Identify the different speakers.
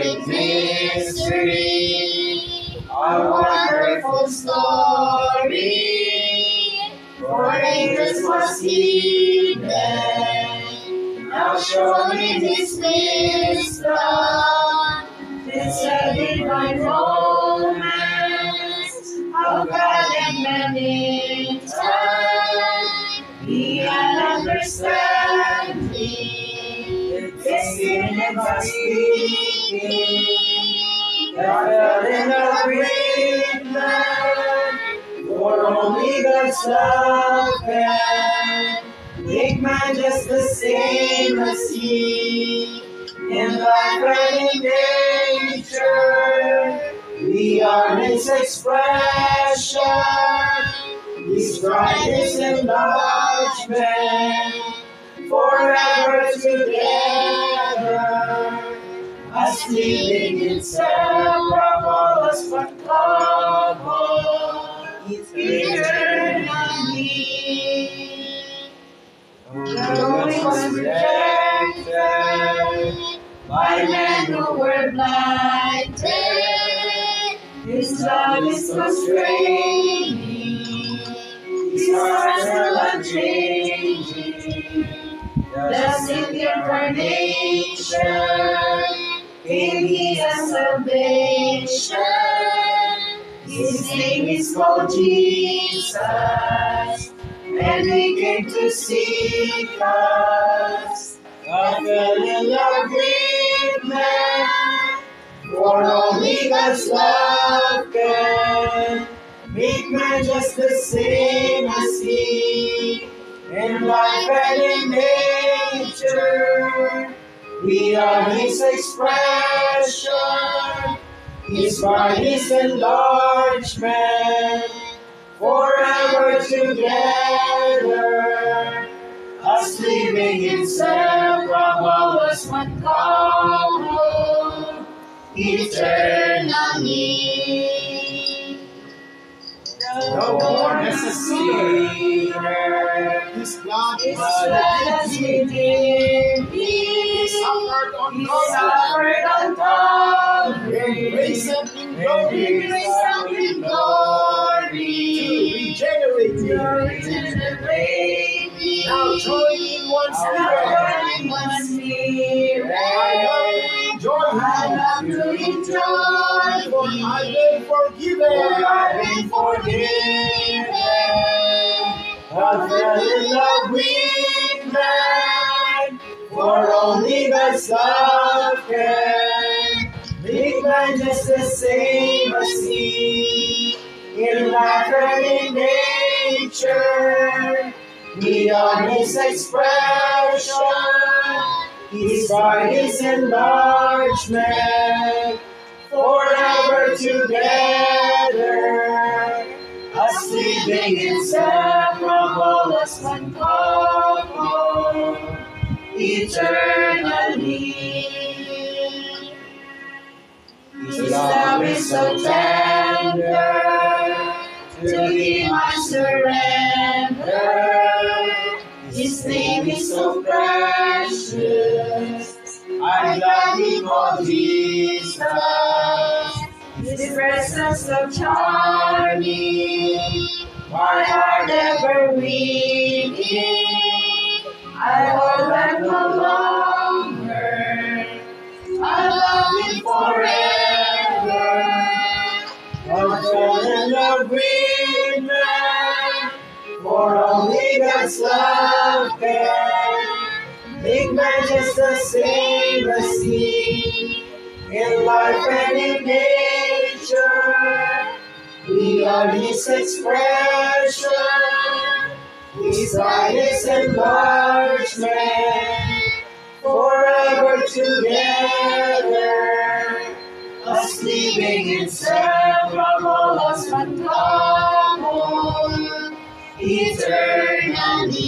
Speaker 1: history, a wonderful story. For ages was hidden, now shown in His wisdom. This a divine romance of God and man and speaking. In man, for only God's love can make man just the same. In nature, expression. His forever together. As living inseparable as one couple, eternally. Though he was rejected by men who were blinded, his love is so straining, his heart still unchanging. The incarnation, in has salvation. His name is called Jesus, and He came to seek us. God fell in love with man, for only God's love can make man just the same as He. In life and in nature, we are His expression. His body's enlargement, forever together, us living inseparable as one couple, eternally. No more necessary.
Speaker 2: His blood is
Speaker 1: redeemed me.
Speaker 2: Calvary,
Speaker 1: suffered on Calvary.
Speaker 2: raised up in glory
Speaker 1: he raised up in glory.
Speaker 2: to regenerate
Speaker 1: me.
Speaker 2: Now join in one
Speaker 1: Now join in one spirit.
Speaker 2: I love to enjoy For. I've been
Speaker 1: For
Speaker 2: forgiven.
Speaker 1: I've been forgiven. I fell in love with for God's love can man just the same as He. In life and in nature, we are His expression. His body's enlargement, forever together. Us living inseparable as one couple, eternally. His love is so tender, to Him I surrender. His name is so precious, I love Him, oh Jesus. His presence so charming, my heart ever weeping. Love forever. Fell in love with man, for only God's love can make man just the same as He. In life and in nature, we are His expression. His brightest enlargement, forever together. Living one couple, eternally.